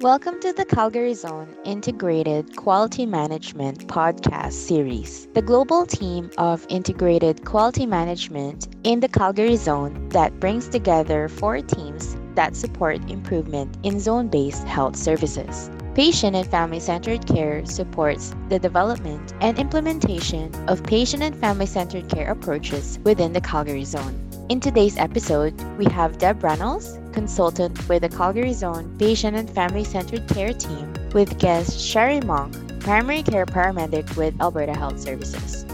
Welcome to the Calgary Zone Integrated Quality Management podcast series, the global team of integrated quality management in the Calgary Zone that brings together four teams that support improvement in zone based health services. Patient and family centered care supports the development and implementation of patient and family centered care approaches within the Calgary Zone. In today's episode, we have Deb Reynolds, consultant with the Calgary Zone Patient and Family Centered Care Team, with guest Sherry Monk, primary care paramedic with Alberta Health Services.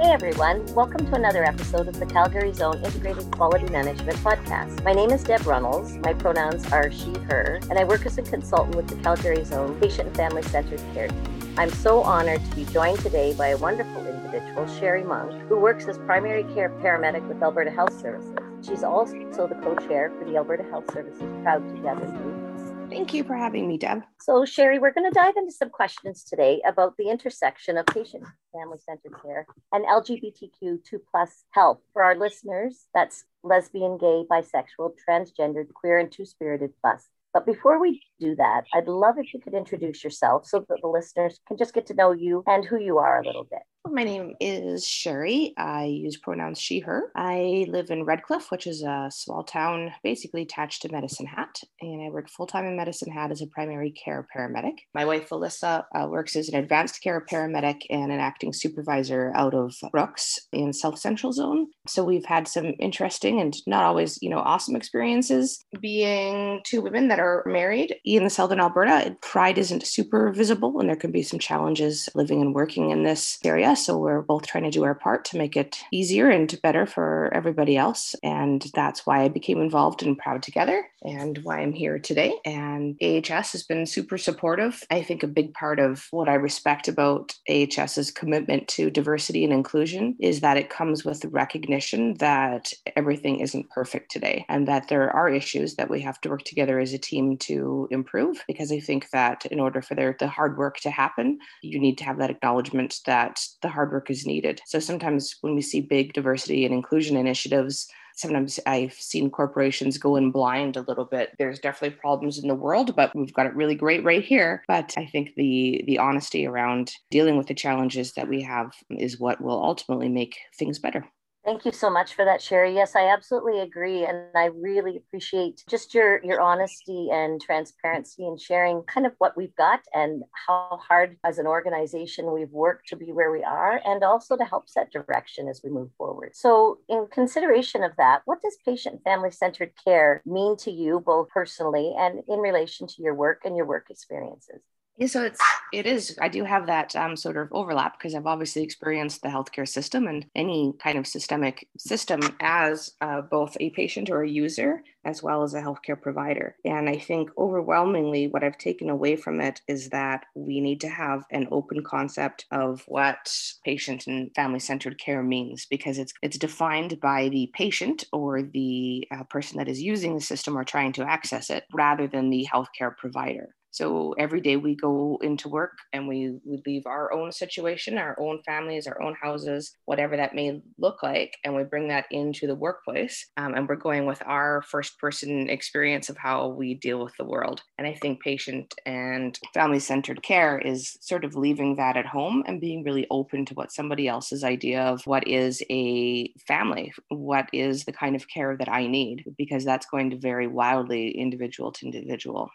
Hey everyone, welcome to another episode of the Calgary Zone Integrated Quality Management Podcast. My name is Deb Reynolds, my pronouns are she, her, and I work as a consultant with the Calgary Zone Patient and Family Centered Care Team. I'm so honored to be joined today by a wonderful individual, Sherry Monk, who works as primary care paramedic with Alberta Health Services. She's also the co chair for the Alberta Health Services Proud Together group. Thank you for having me, Deb. So, Sherry, we're going to dive into some questions today about the intersection of patient family centered care and LGBTQ2 plus health. For our listeners, that's lesbian, gay, bisexual, transgendered, queer, and two spirited plus. But before we do that, I'd love if you could introduce yourself so that the listeners can just get to know you and who you are a little bit. My name is Sherry. I use pronouns she, her. I live in Redcliff, which is a small town basically attached to Medicine Hat. And I work full time in Medicine Hat as a primary care paramedic. My wife, Alyssa, uh, works as an advanced care paramedic and an acting supervisor out of Brooks in South Central Zone. So we've had some interesting and not always, you know, awesome experiences being two women that are married in Southern Alberta. Pride isn't super visible, and there can be some challenges living and working in this area. So we're both trying to do our part to make it easier and better for everybody else. And that's why I became involved in Proud Together and why I'm here today. And AHS has been super supportive. I think a big part of what I respect about AHS's commitment to diversity and inclusion is that it comes with the recognition that everything isn't perfect today and that there are issues that we have to work together as a team to improve. Because I think that in order for there, the hard work to happen, you need to have that acknowledgement that the hard work is needed. So sometimes when we see big diversity and inclusion initiatives, sometimes I've seen corporations go in blind a little bit. There's definitely problems in the world, but we've got it really great right here. But I think the the honesty around dealing with the challenges that we have is what will ultimately make things better. Thank you so much for that, Sherry. Yes, I absolutely agree. And I really appreciate just your, your honesty and transparency and sharing kind of what we've got and how hard as an organization we've worked to be where we are and also to help set direction as we move forward. So, in consideration of that, what does patient family centered care mean to you, both personally and in relation to your work and your work experiences? Yeah, so it's it is. I do have that um, sort of overlap because I've obviously experienced the healthcare system and any kind of systemic system as uh, both a patient or a user as well as a healthcare provider. And I think overwhelmingly, what I've taken away from it is that we need to have an open concept of what patient and family centered care means because it's it's defined by the patient or the uh, person that is using the system or trying to access it rather than the healthcare provider. So every day we go into work and we, we leave our own situation, our own families, our own houses, whatever that may look like, and we bring that into the workplace. Um, and we're going with our first person experience of how we deal with the world. And I think patient and family centered care is sort of leaving that at home and being really open to what somebody else's idea of what is a family, what is the kind of care that I need, because that's going to vary wildly individual to individual.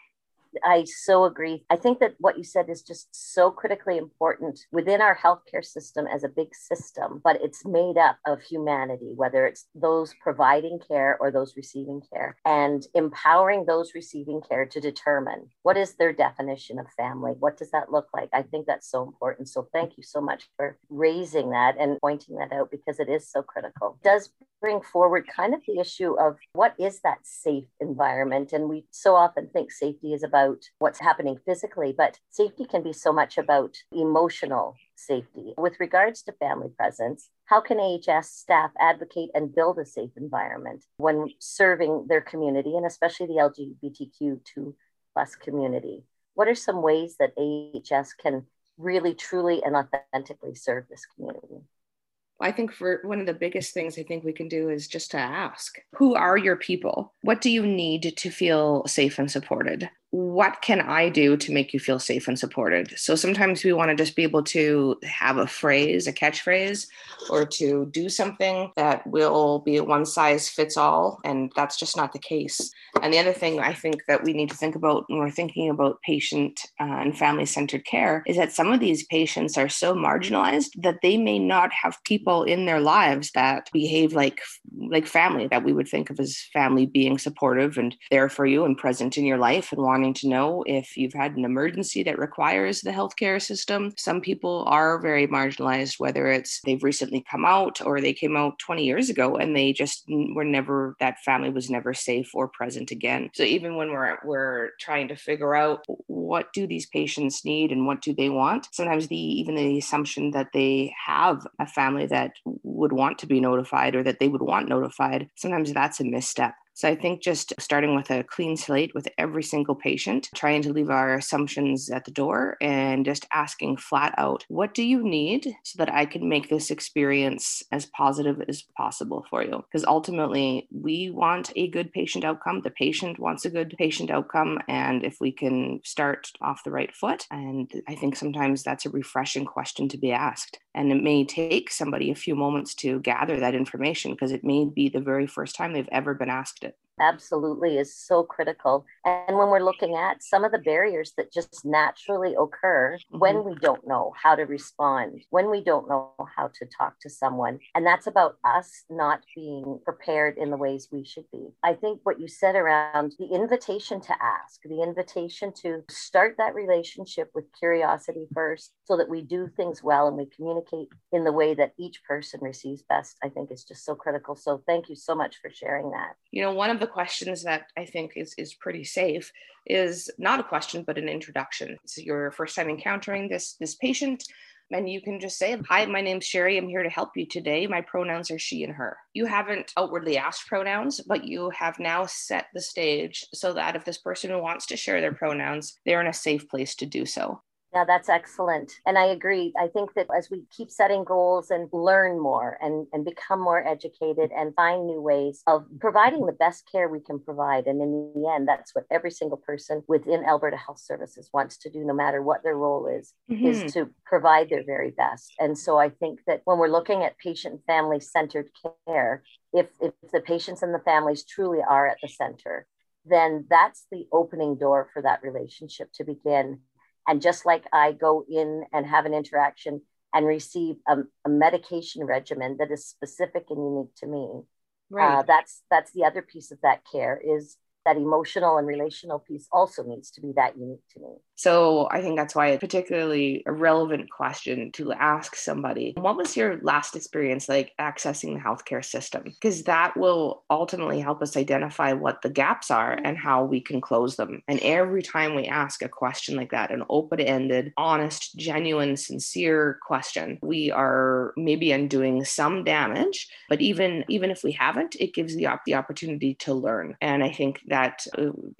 I so agree. I think that what you said is just so critically important within our healthcare system as a big system, but it's made up of humanity, whether it's those providing care or those receiving care, and empowering those receiving care to determine what is their definition of family? What does that look like? I think that's so important. So thank you so much for raising that and pointing that out because it is so critical. It does bring forward kind of the issue of what is that safe environment? And we so often think safety is about what's happening physically, but safety can be so much about emotional safety. With regards to family presence, how can AHS staff advocate and build a safe environment when serving their community and especially the LGBTQ2 plus community? What are some ways that AHS can really, truly, and authentically serve this community? I think for one of the biggest things I think we can do is just to ask who are your people? What do you need to feel safe and supported? What can I do to make you feel safe and supported? So sometimes we want to just be able to have a phrase, a catchphrase, or to do something that will be a one size fits all. And that's just not the case. And the other thing I think that we need to think about when we're thinking about patient uh, and family centered care is that some of these patients are so marginalized that they may not have people in their lives that behave like like family that we would think of as family being supportive and there for you and present in your life and want wanting to know if you've had an emergency that requires the healthcare system. Some people are very marginalized, whether it's they've recently come out or they came out 20 years ago and they just were never, that family was never safe or present again. So even when we're, we're trying to figure out what do these patients need and what do they want, sometimes the, even the assumption that they have a family that would want to be notified or that they would want notified, sometimes that's a misstep. So I think just starting with a clean slate with every single patient, trying to leave our assumptions at the door and just asking flat out, what do you need so that I can make this experience as positive as possible for you? Because ultimately, we want a good patient outcome. The patient wants a good patient outcome. And if we can start off the right foot, and I think sometimes that's a refreshing question to be asked. And it may take somebody a few moments to gather that information because it may be the very first time they've ever been asked it absolutely is so critical. And when we're looking at some of the barriers that just naturally occur mm-hmm. when we don't know how to respond, when we don't know how to talk to someone, and that's about us not being prepared in the ways we should be. I think what you said around the invitation to ask, the invitation to start that relationship with curiosity first so that we do things well and we communicate in the way that each person receives best, I think is just so critical. So thank you so much for sharing that. You know, one of the questions that I think is, is pretty safe is not a question, but an introduction. It's your first time encountering this, this patient. And you can just say, Hi, my name's Sherry. I'm here to help you today. My pronouns are she and her. You haven't outwardly asked pronouns, but you have now set the stage so that if this person wants to share their pronouns, they're in a safe place to do so. Yeah, that's excellent. And I agree. I think that as we keep setting goals and learn more and, and become more educated and find new ways of providing the best care we can provide. And in the end, that's what every single person within Alberta Health Services wants to do, no matter what their role is, mm-hmm. is to provide their very best. And so I think that when we're looking at patient family centered care, if, if the patients and the families truly are at the center, then that's the opening door for that relationship to begin and just like I go in and have an interaction and receive a, a medication regimen that is specific and unique to me, right. Uh, that's that's the other piece of that care is that emotional and relational piece also needs to be that unique to me. So I think that's why it's particularly a relevant question to ask somebody. What was your last experience like accessing the healthcare system? Because that will ultimately help us identify what the gaps are and how we can close them. And every time we ask a question like that, an open-ended, honest, genuine, sincere question, we are maybe undoing some damage. But even even if we haven't, it gives the, op- the opportunity to learn. And I think that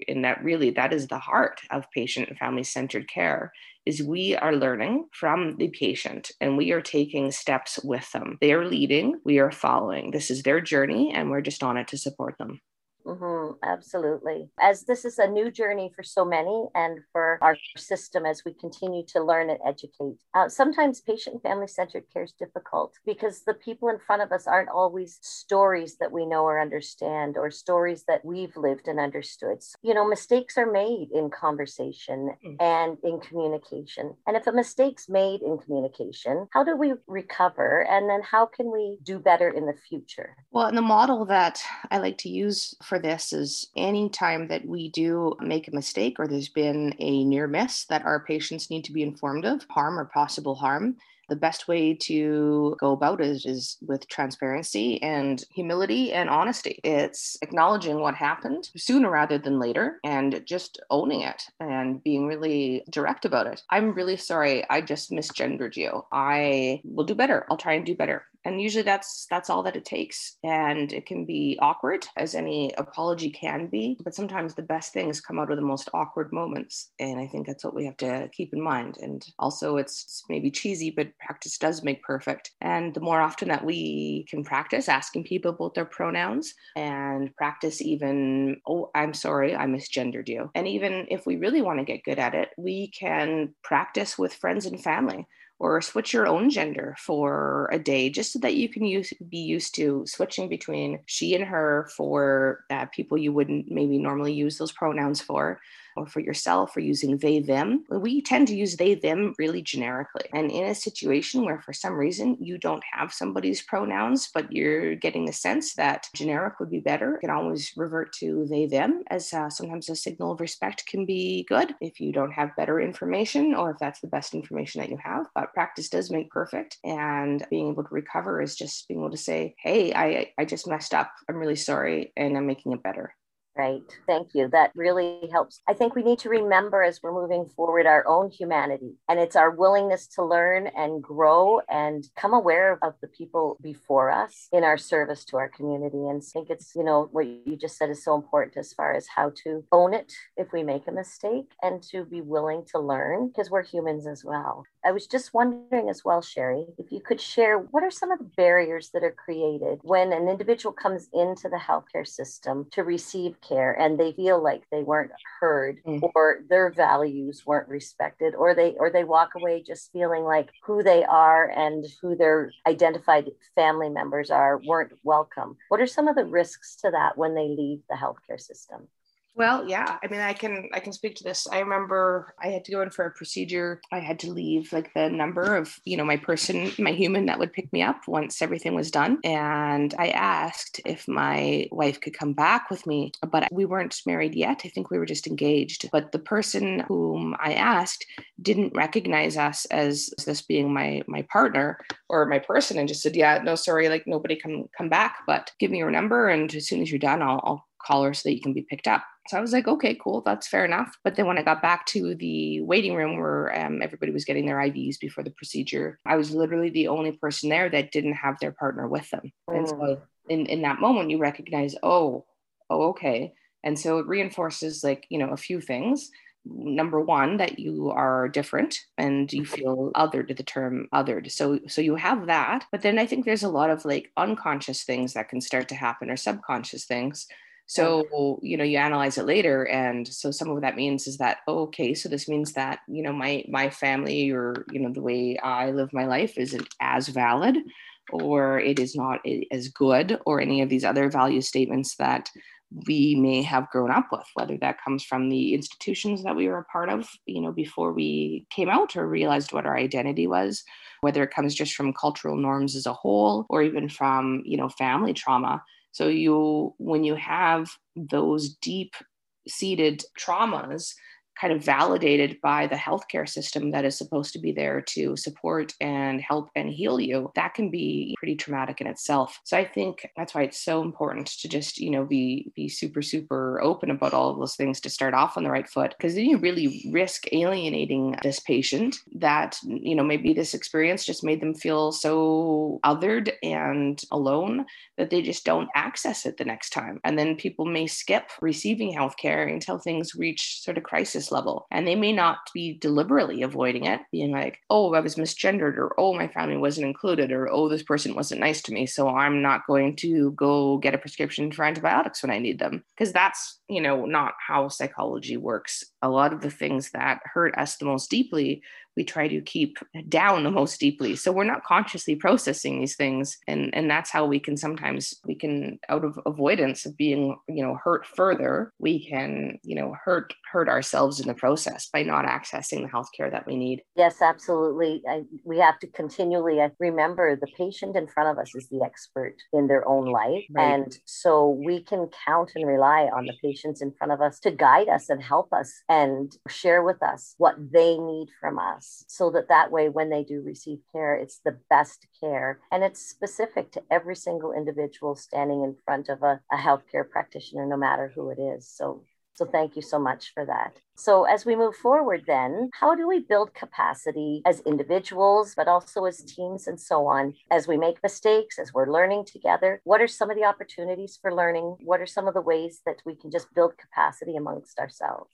in uh, that really that is the heart of patient and family centered care is we are learning from the patient and we are taking steps with them. They are leading we are following. This is their journey and we're just on it to support them Mm-hmm, absolutely. As this is a new journey for so many and for our system as we continue to learn and educate, uh, sometimes patient and family centered care is difficult because the people in front of us aren't always stories that we know or understand or stories that we've lived and understood. So, you know, mistakes are made in conversation mm-hmm. and in communication. And if a mistake's made in communication, how do we recover? And then how can we do better in the future? Well, in the model that I like to use for this is anytime that we do make a mistake or there's been a near miss that our patients need to be informed of, harm or possible harm, the best way to go about it is with transparency and humility and honesty. It's acknowledging what happened sooner rather than later and just owning it and being really direct about it. I'm really sorry. I just misgendered you. I will do better. I'll try and do better and usually that's that's all that it takes. And it can be awkward as any apology can be. But sometimes the best things come out of the most awkward moments. And i think that's what we have to keep in mind. And also it's maybe cheesy but practice does make perfect. And the more often that we can practice asking people about their pronouns and practice even, oh, I'm sorry, I misgendered you. And even if we really want to get good at it, we can practice with friends and family or switch your own gender for a day just so that you can use be used to switching between she and her for uh, people you wouldn't maybe normally use those pronouns for or for yourself or using they, them, we tend to use they, them really generically. And in a situation where for some reason you don't have somebody's pronouns, but you're getting the sense that generic would be better, you can always revert to they, them, as uh, sometimes a signal of respect can be good if you don't have better information or if that's the best information that you have. But practice does make perfect. And being able to recover is just being able to say, hey, I, I just messed up. I'm really sorry. And I'm making it better. Right. Thank you. That really helps. I think we need to remember as we're moving forward our own humanity and it's our willingness to learn and grow and come aware of the people before us in our service to our community. And I think it's, you know, what you just said is so important as far as how to own it if we make a mistake and to be willing to learn because we're humans as well. I was just wondering as well, Sherry, if you could share what are some of the barriers that are created when an individual comes into the healthcare system to receive care and they feel like they weren't heard mm. or their values weren't respected or they or they walk away just feeling like who they are and who their identified family members are weren't welcome. What are some of the risks to that when they leave the healthcare system? Well, yeah. I mean, I can I can speak to this. I remember I had to go in for a procedure. I had to leave like the number of, you know, my person, my human that would pick me up once everything was done. And I asked if my wife could come back with me, but we weren't married yet. I think we were just engaged. But the person whom I asked didn't recognize us as this being my my partner or my person and just said, "Yeah, no, sorry, like nobody can come back, but give me your number and as soon as you're done, I'll, I'll call her so that you can be picked up." So I was like, okay, cool, that's fair enough. But then when I got back to the waiting room where um, everybody was getting their IVs before the procedure, I was literally the only person there that didn't have their partner with them. Mm. And so mm. in, in that moment, you recognize, oh, oh, okay. And so it reinforces like, you know, a few things. Number one, that you are different and you feel othered, the term othered. So so you have that. But then I think there's a lot of like unconscious things that can start to happen or subconscious things so, you know, you analyze it later. And so some of what that means is that, oh, okay, so this means that, you know, my my family or, you know, the way I live my life isn't as valid or it is not as good or any of these other value statements that we may have grown up with, whether that comes from the institutions that we were a part of, you know, before we came out or realized what our identity was, whether it comes just from cultural norms as a whole or even from, you know, family trauma so you when you have those deep seated traumas kind of validated by the healthcare system that is supposed to be there to support and help and heal you that can be pretty traumatic in itself. So i think that's why it's so important to just you know be be super super open about all of those things to start off on the right foot because then you really risk alienating this patient that you know maybe this experience just made them feel so othered and alone that they just don't access it the next time. And then people may skip receiving healthcare until things reach sort of crisis level. And they may not be deliberately avoiding it, being like, oh, I was misgendered, or oh, my family wasn't included, or oh, this person wasn't nice to me. So I'm not going to go get a prescription for antibiotics when I need them. Because that's, you know, not how psychology works. A lot of the things that hurt us the most deeply we try to keep down the most deeply. So we're not consciously processing these things and and that's how we can sometimes we can out of avoidance of being you know hurt further we can you know hurt hurt ourselves in the process by not accessing the healthcare that we need. Yes absolutely. I, we have to continually uh, remember the patient in front of us is the expert in their own life. Right. and so we can count and rely on the patients in front of us to guide us and help us and share with us what they need from us us so that that way when they do receive care it's the best care and it's specific to every single individual standing in front of a, a healthcare practitioner no matter who it is so so thank you so much for that. So as we move forward then, how do we build capacity as individuals, but also as teams and so on, as we make mistakes, as we're learning together? What are some of the opportunities for learning? What are some of the ways that we can just build capacity amongst ourselves?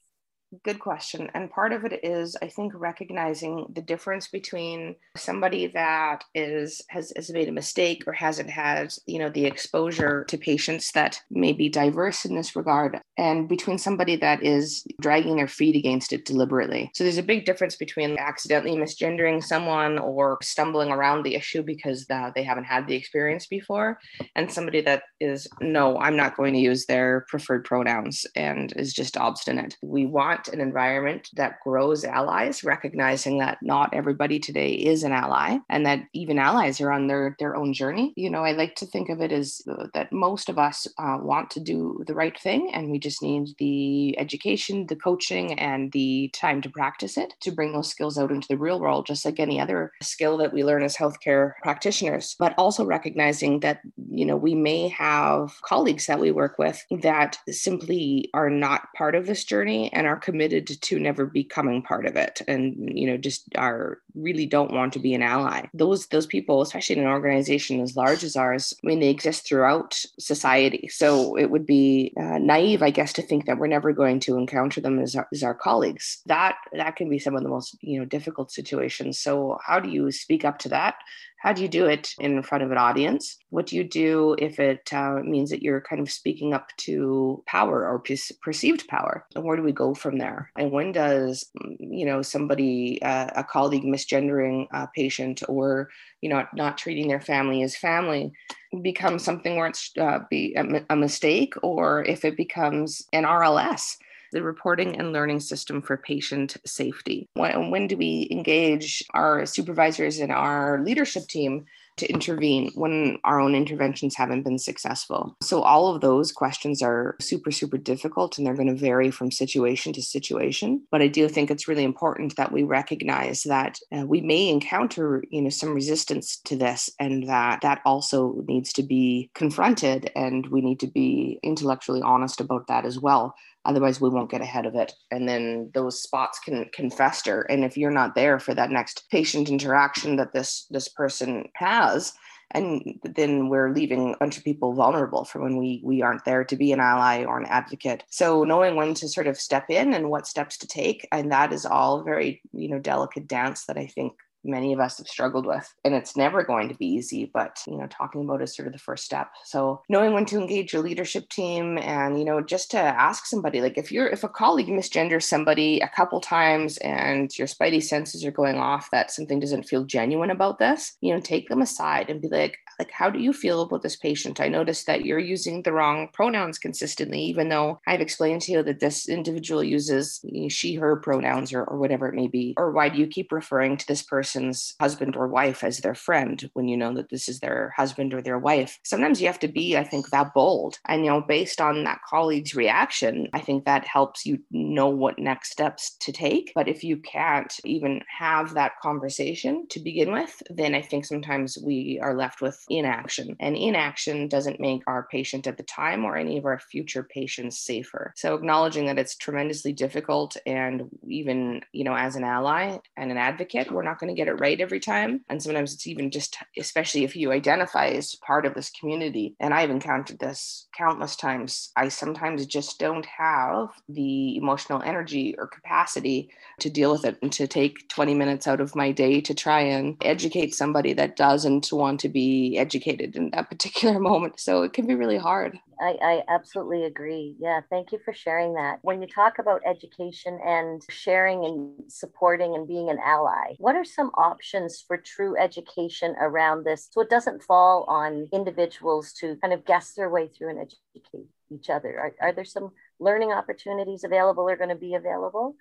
Good question. And part of it is, I think, recognizing the difference between somebody that is has, has made a mistake or hasn't had, you know, the exposure to patients that may be diverse in this regard, and between somebody that is dragging their feet against it deliberately. So there's a big difference between accidentally misgendering someone or stumbling around the issue because the, they haven't had the experience before, and somebody that is, no, I'm not going to use their preferred pronouns and is just obstinate. We want an environment that grows allies, recognizing that not everybody today is an ally and that even allies are on their, their own journey. You know, I like to think of it as uh, that most of us uh, want to do the right thing and we just need the education, the coaching, and the time to practice it to bring those skills out into the real world, just like any other skill that we learn as healthcare practitioners. But also recognizing that, you know, we may have colleagues that we work with that simply are not part of this journey and are committed to never becoming part of it and you know just are really don't want to be an ally. Those those people especially in an organization as large as ours i mean they exist throughout society. So it would be uh, naive i guess to think that we're never going to encounter them as our, as our colleagues. That that can be some of the most you know difficult situations. So how do you speak up to that how do you do it in front of an audience? What do you do if it uh, means that you're kind of speaking up to power or per- perceived power? And where do we go from there? And when does, mm, you know, somebody, uh, a colleague misgendering a patient or, you know, not treating their family as family become something where it's uh, be a, a mistake or if it becomes an RLS? The reporting and learning system for patient safety. When, when do we engage our supervisors and our leadership team to intervene when our own interventions haven't been successful. So, all of those questions are super, super difficult and they're going to vary from situation to situation. But I do think it's really important that we recognize that uh, we may encounter, you know, some resistance to this and that that also needs to be confronted and we need to be intellectually honest about that as well otherwise we won't get ahead of it. And then those spots can can fester. And if you're not there for that next patient interaction that this this person has and then we're leaving a bunch of people vulnerable for when we we aren't there to be an ally or an advocate. So knowing when to sort of step in and what steps to take and that is all very you know delicate dance that i think many of us have struggled with and it's never going to be easy but you know talking about is sort of the first step. So knowing when to engage your leadership team and you know just to ask somebody like if you're if a colleague misgenders somebody a couple times and your spidey senses are going off that something doesn't feel genuine about this you know take them aside and be like like how do you feel about this patient? I noticed that you're using the wrong pronouns consistently even though i've explained to you that this individual uses she her pronouns or, or whatever it may be. Or why do you keep referring to this person person's husband or wife as their friend when you know that this is their husband or their wife. Sometimes you have to be, I think, that bold. And, you know, based on that colleague's reaction, I think that helps you know what next steps to take. But if you can't even have that conversation to begin with, then I think sometimes we are left with inaction. And inaction doesn't make our patient at the time or any of our future patients safer. So acknowledging that it's tremendously difficult and even, you know, as an ally and an advocate, we're not going to get it right every time. And sometimes it's even just, especially if you identify as part of this community. And I've encountered this countless times. I sometimes just don't have the emotional energy or capacity to deal with it and to take 20 minutes out of my day to try and educate somebody that doesn't want to be educated in that particular moment. So it can be really hard. I, I absolutely agree. Yeah, thank you for sharing that. When you talk about education and sharing and supporting and being an ally, what are some options for true education around this so it doesn't fall on individuals to kind of guess their way through and educate each other? Are, are there some learning opportunities available or going to be available?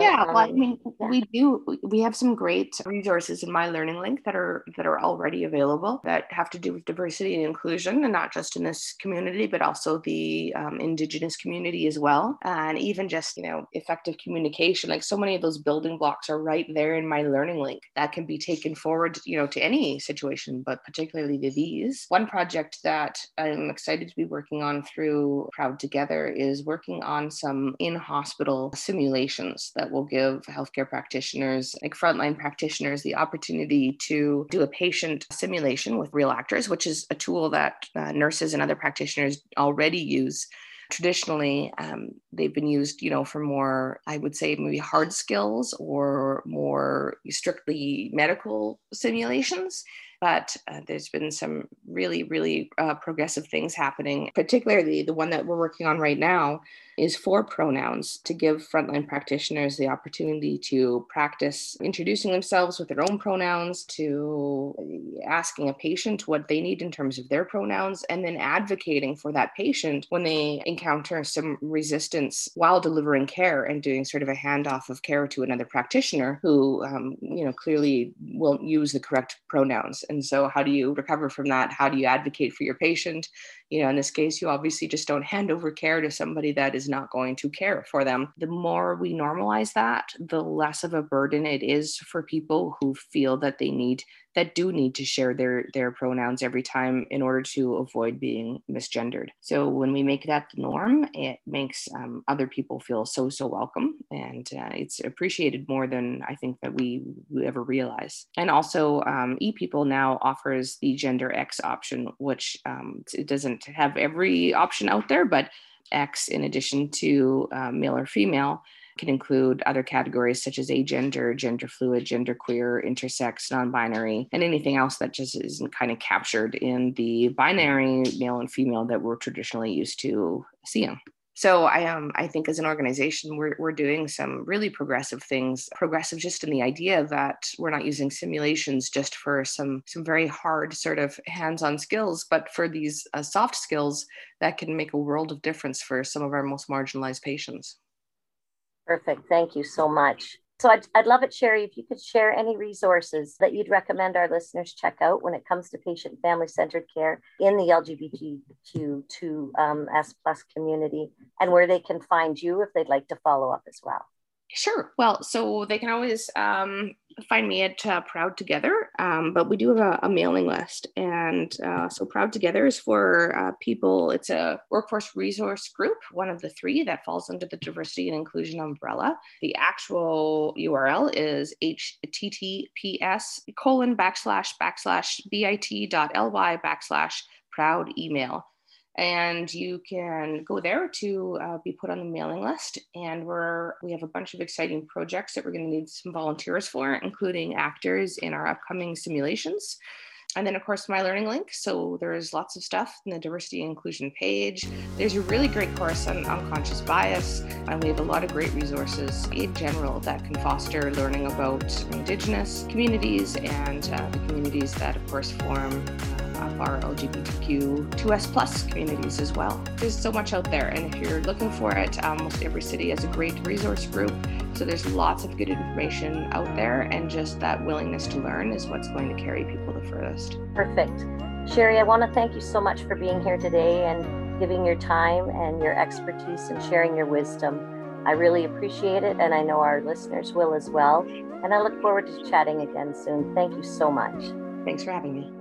Yeah, well, I um, mean, yeah. we do. We have some great resources in my learning link that are that are already available that have to do with diversity and inclusion, and not just in this community, but also the um, Indigenous community as well, and even just you know effective communication. Like so many of those building blocks are right there in my learning link that can be taken forward, you know, to any situation, but particularly to these. One project that I'm excited to be working on through Proud Together is working on some in-hospital simulations that will give healthcare practitioners, like frontline practitioners, the opportunity to do a patient simulation with real actors, which is a tool that uh, nurses and other practitioners already use. Traditionally um, they've been used, you know, for more, I would say, maybe hard skills or more strictly medical simulations but uh, there's been some really, really uh, progressive things happening, particularly the one that we're working on right now is for pronouns to give frontline practitioners the opportunity to practice introducing themselves with their own pronouns, to asking a patient what they need in terms of their pronouns, and then advocating for that patient when they encounter some resistance while delivering care and doing sort of a handoff of care to another practitioner who, um, you know, clearly won't use the correct pronouns. And so, how do you recover from that? How do you advocate for your patient? You know, in this case, you obviously just don't hand over care to somebody that is not going to care for them. The more we normalize that, the less of a burden it is for people who feel that they need that do need to share their their pronouns every time in order to avoid being misgendered. So when we make that the norm, it makes um, other people feel so so welcome, and uh, it's appreciated more than I think that we, we ever realize. And also, um, ePeople now offers the gender X option, which um, it doesn't have every option out there, but X, in addition to uh, male or female, can include other categories such as agender, gender fluid, gender queer, intersex, non binary, and anything else that just isn't kind of captured in the binary male and female that we're traditionally used to seeing. So I um I think as an organization we're we're doing some really progressive things, progressive just in the idea that we're not using simulations just for some some very hard sort of hands-on skills, but for these uh, soft skills that can make a world of difference for some of our most marginalized patients. Perfect. Thank you so much. So I'd, I'd love it, Sherry, if you could share any resources that you'd recommend our listeners check out when it comes to patient family centered care in the LGBTQ2S um, plus community and where they can find you if they'd like to follow up as well. Sure. Well, so they can always um, find me at uh, Proud Together, um, but we do have a, a mailing list. And uh, so Proud Together is for uh, people, it's a workforce resource group, one of the three that falls under the diversity and inclusion umbrella. The actual URL is https colon backslash backslash bit.ly backslash proud email and you can go there to uh, be put on the mailing list. And we're we have a bunch of exciting projects that we're going to need some volunteers for including actors in our upcoming simulations and then of course my learning link so there's lots of stuff in the diversity and inclusion page there's a really great course on unconscious bias and we have a lot of great resources in general that can foster learning about indigenous communities and uh, the communities that of course form uh, our LGBTQ2S plus communities as well. There's so much out there, and if you're looking for it, almost every city has a great resource group. So there's lots of good information out there, and just that willingness to learn is what's going to carry people the furthest. Perfect. Sherry, I want to thank you so much for being here today and giving your time and your expertise and sharing your wisdom. I really appreciate it, and I know our listeners will as well. And I look forward to chatting again soon. Thank you so much. Thanks for having me.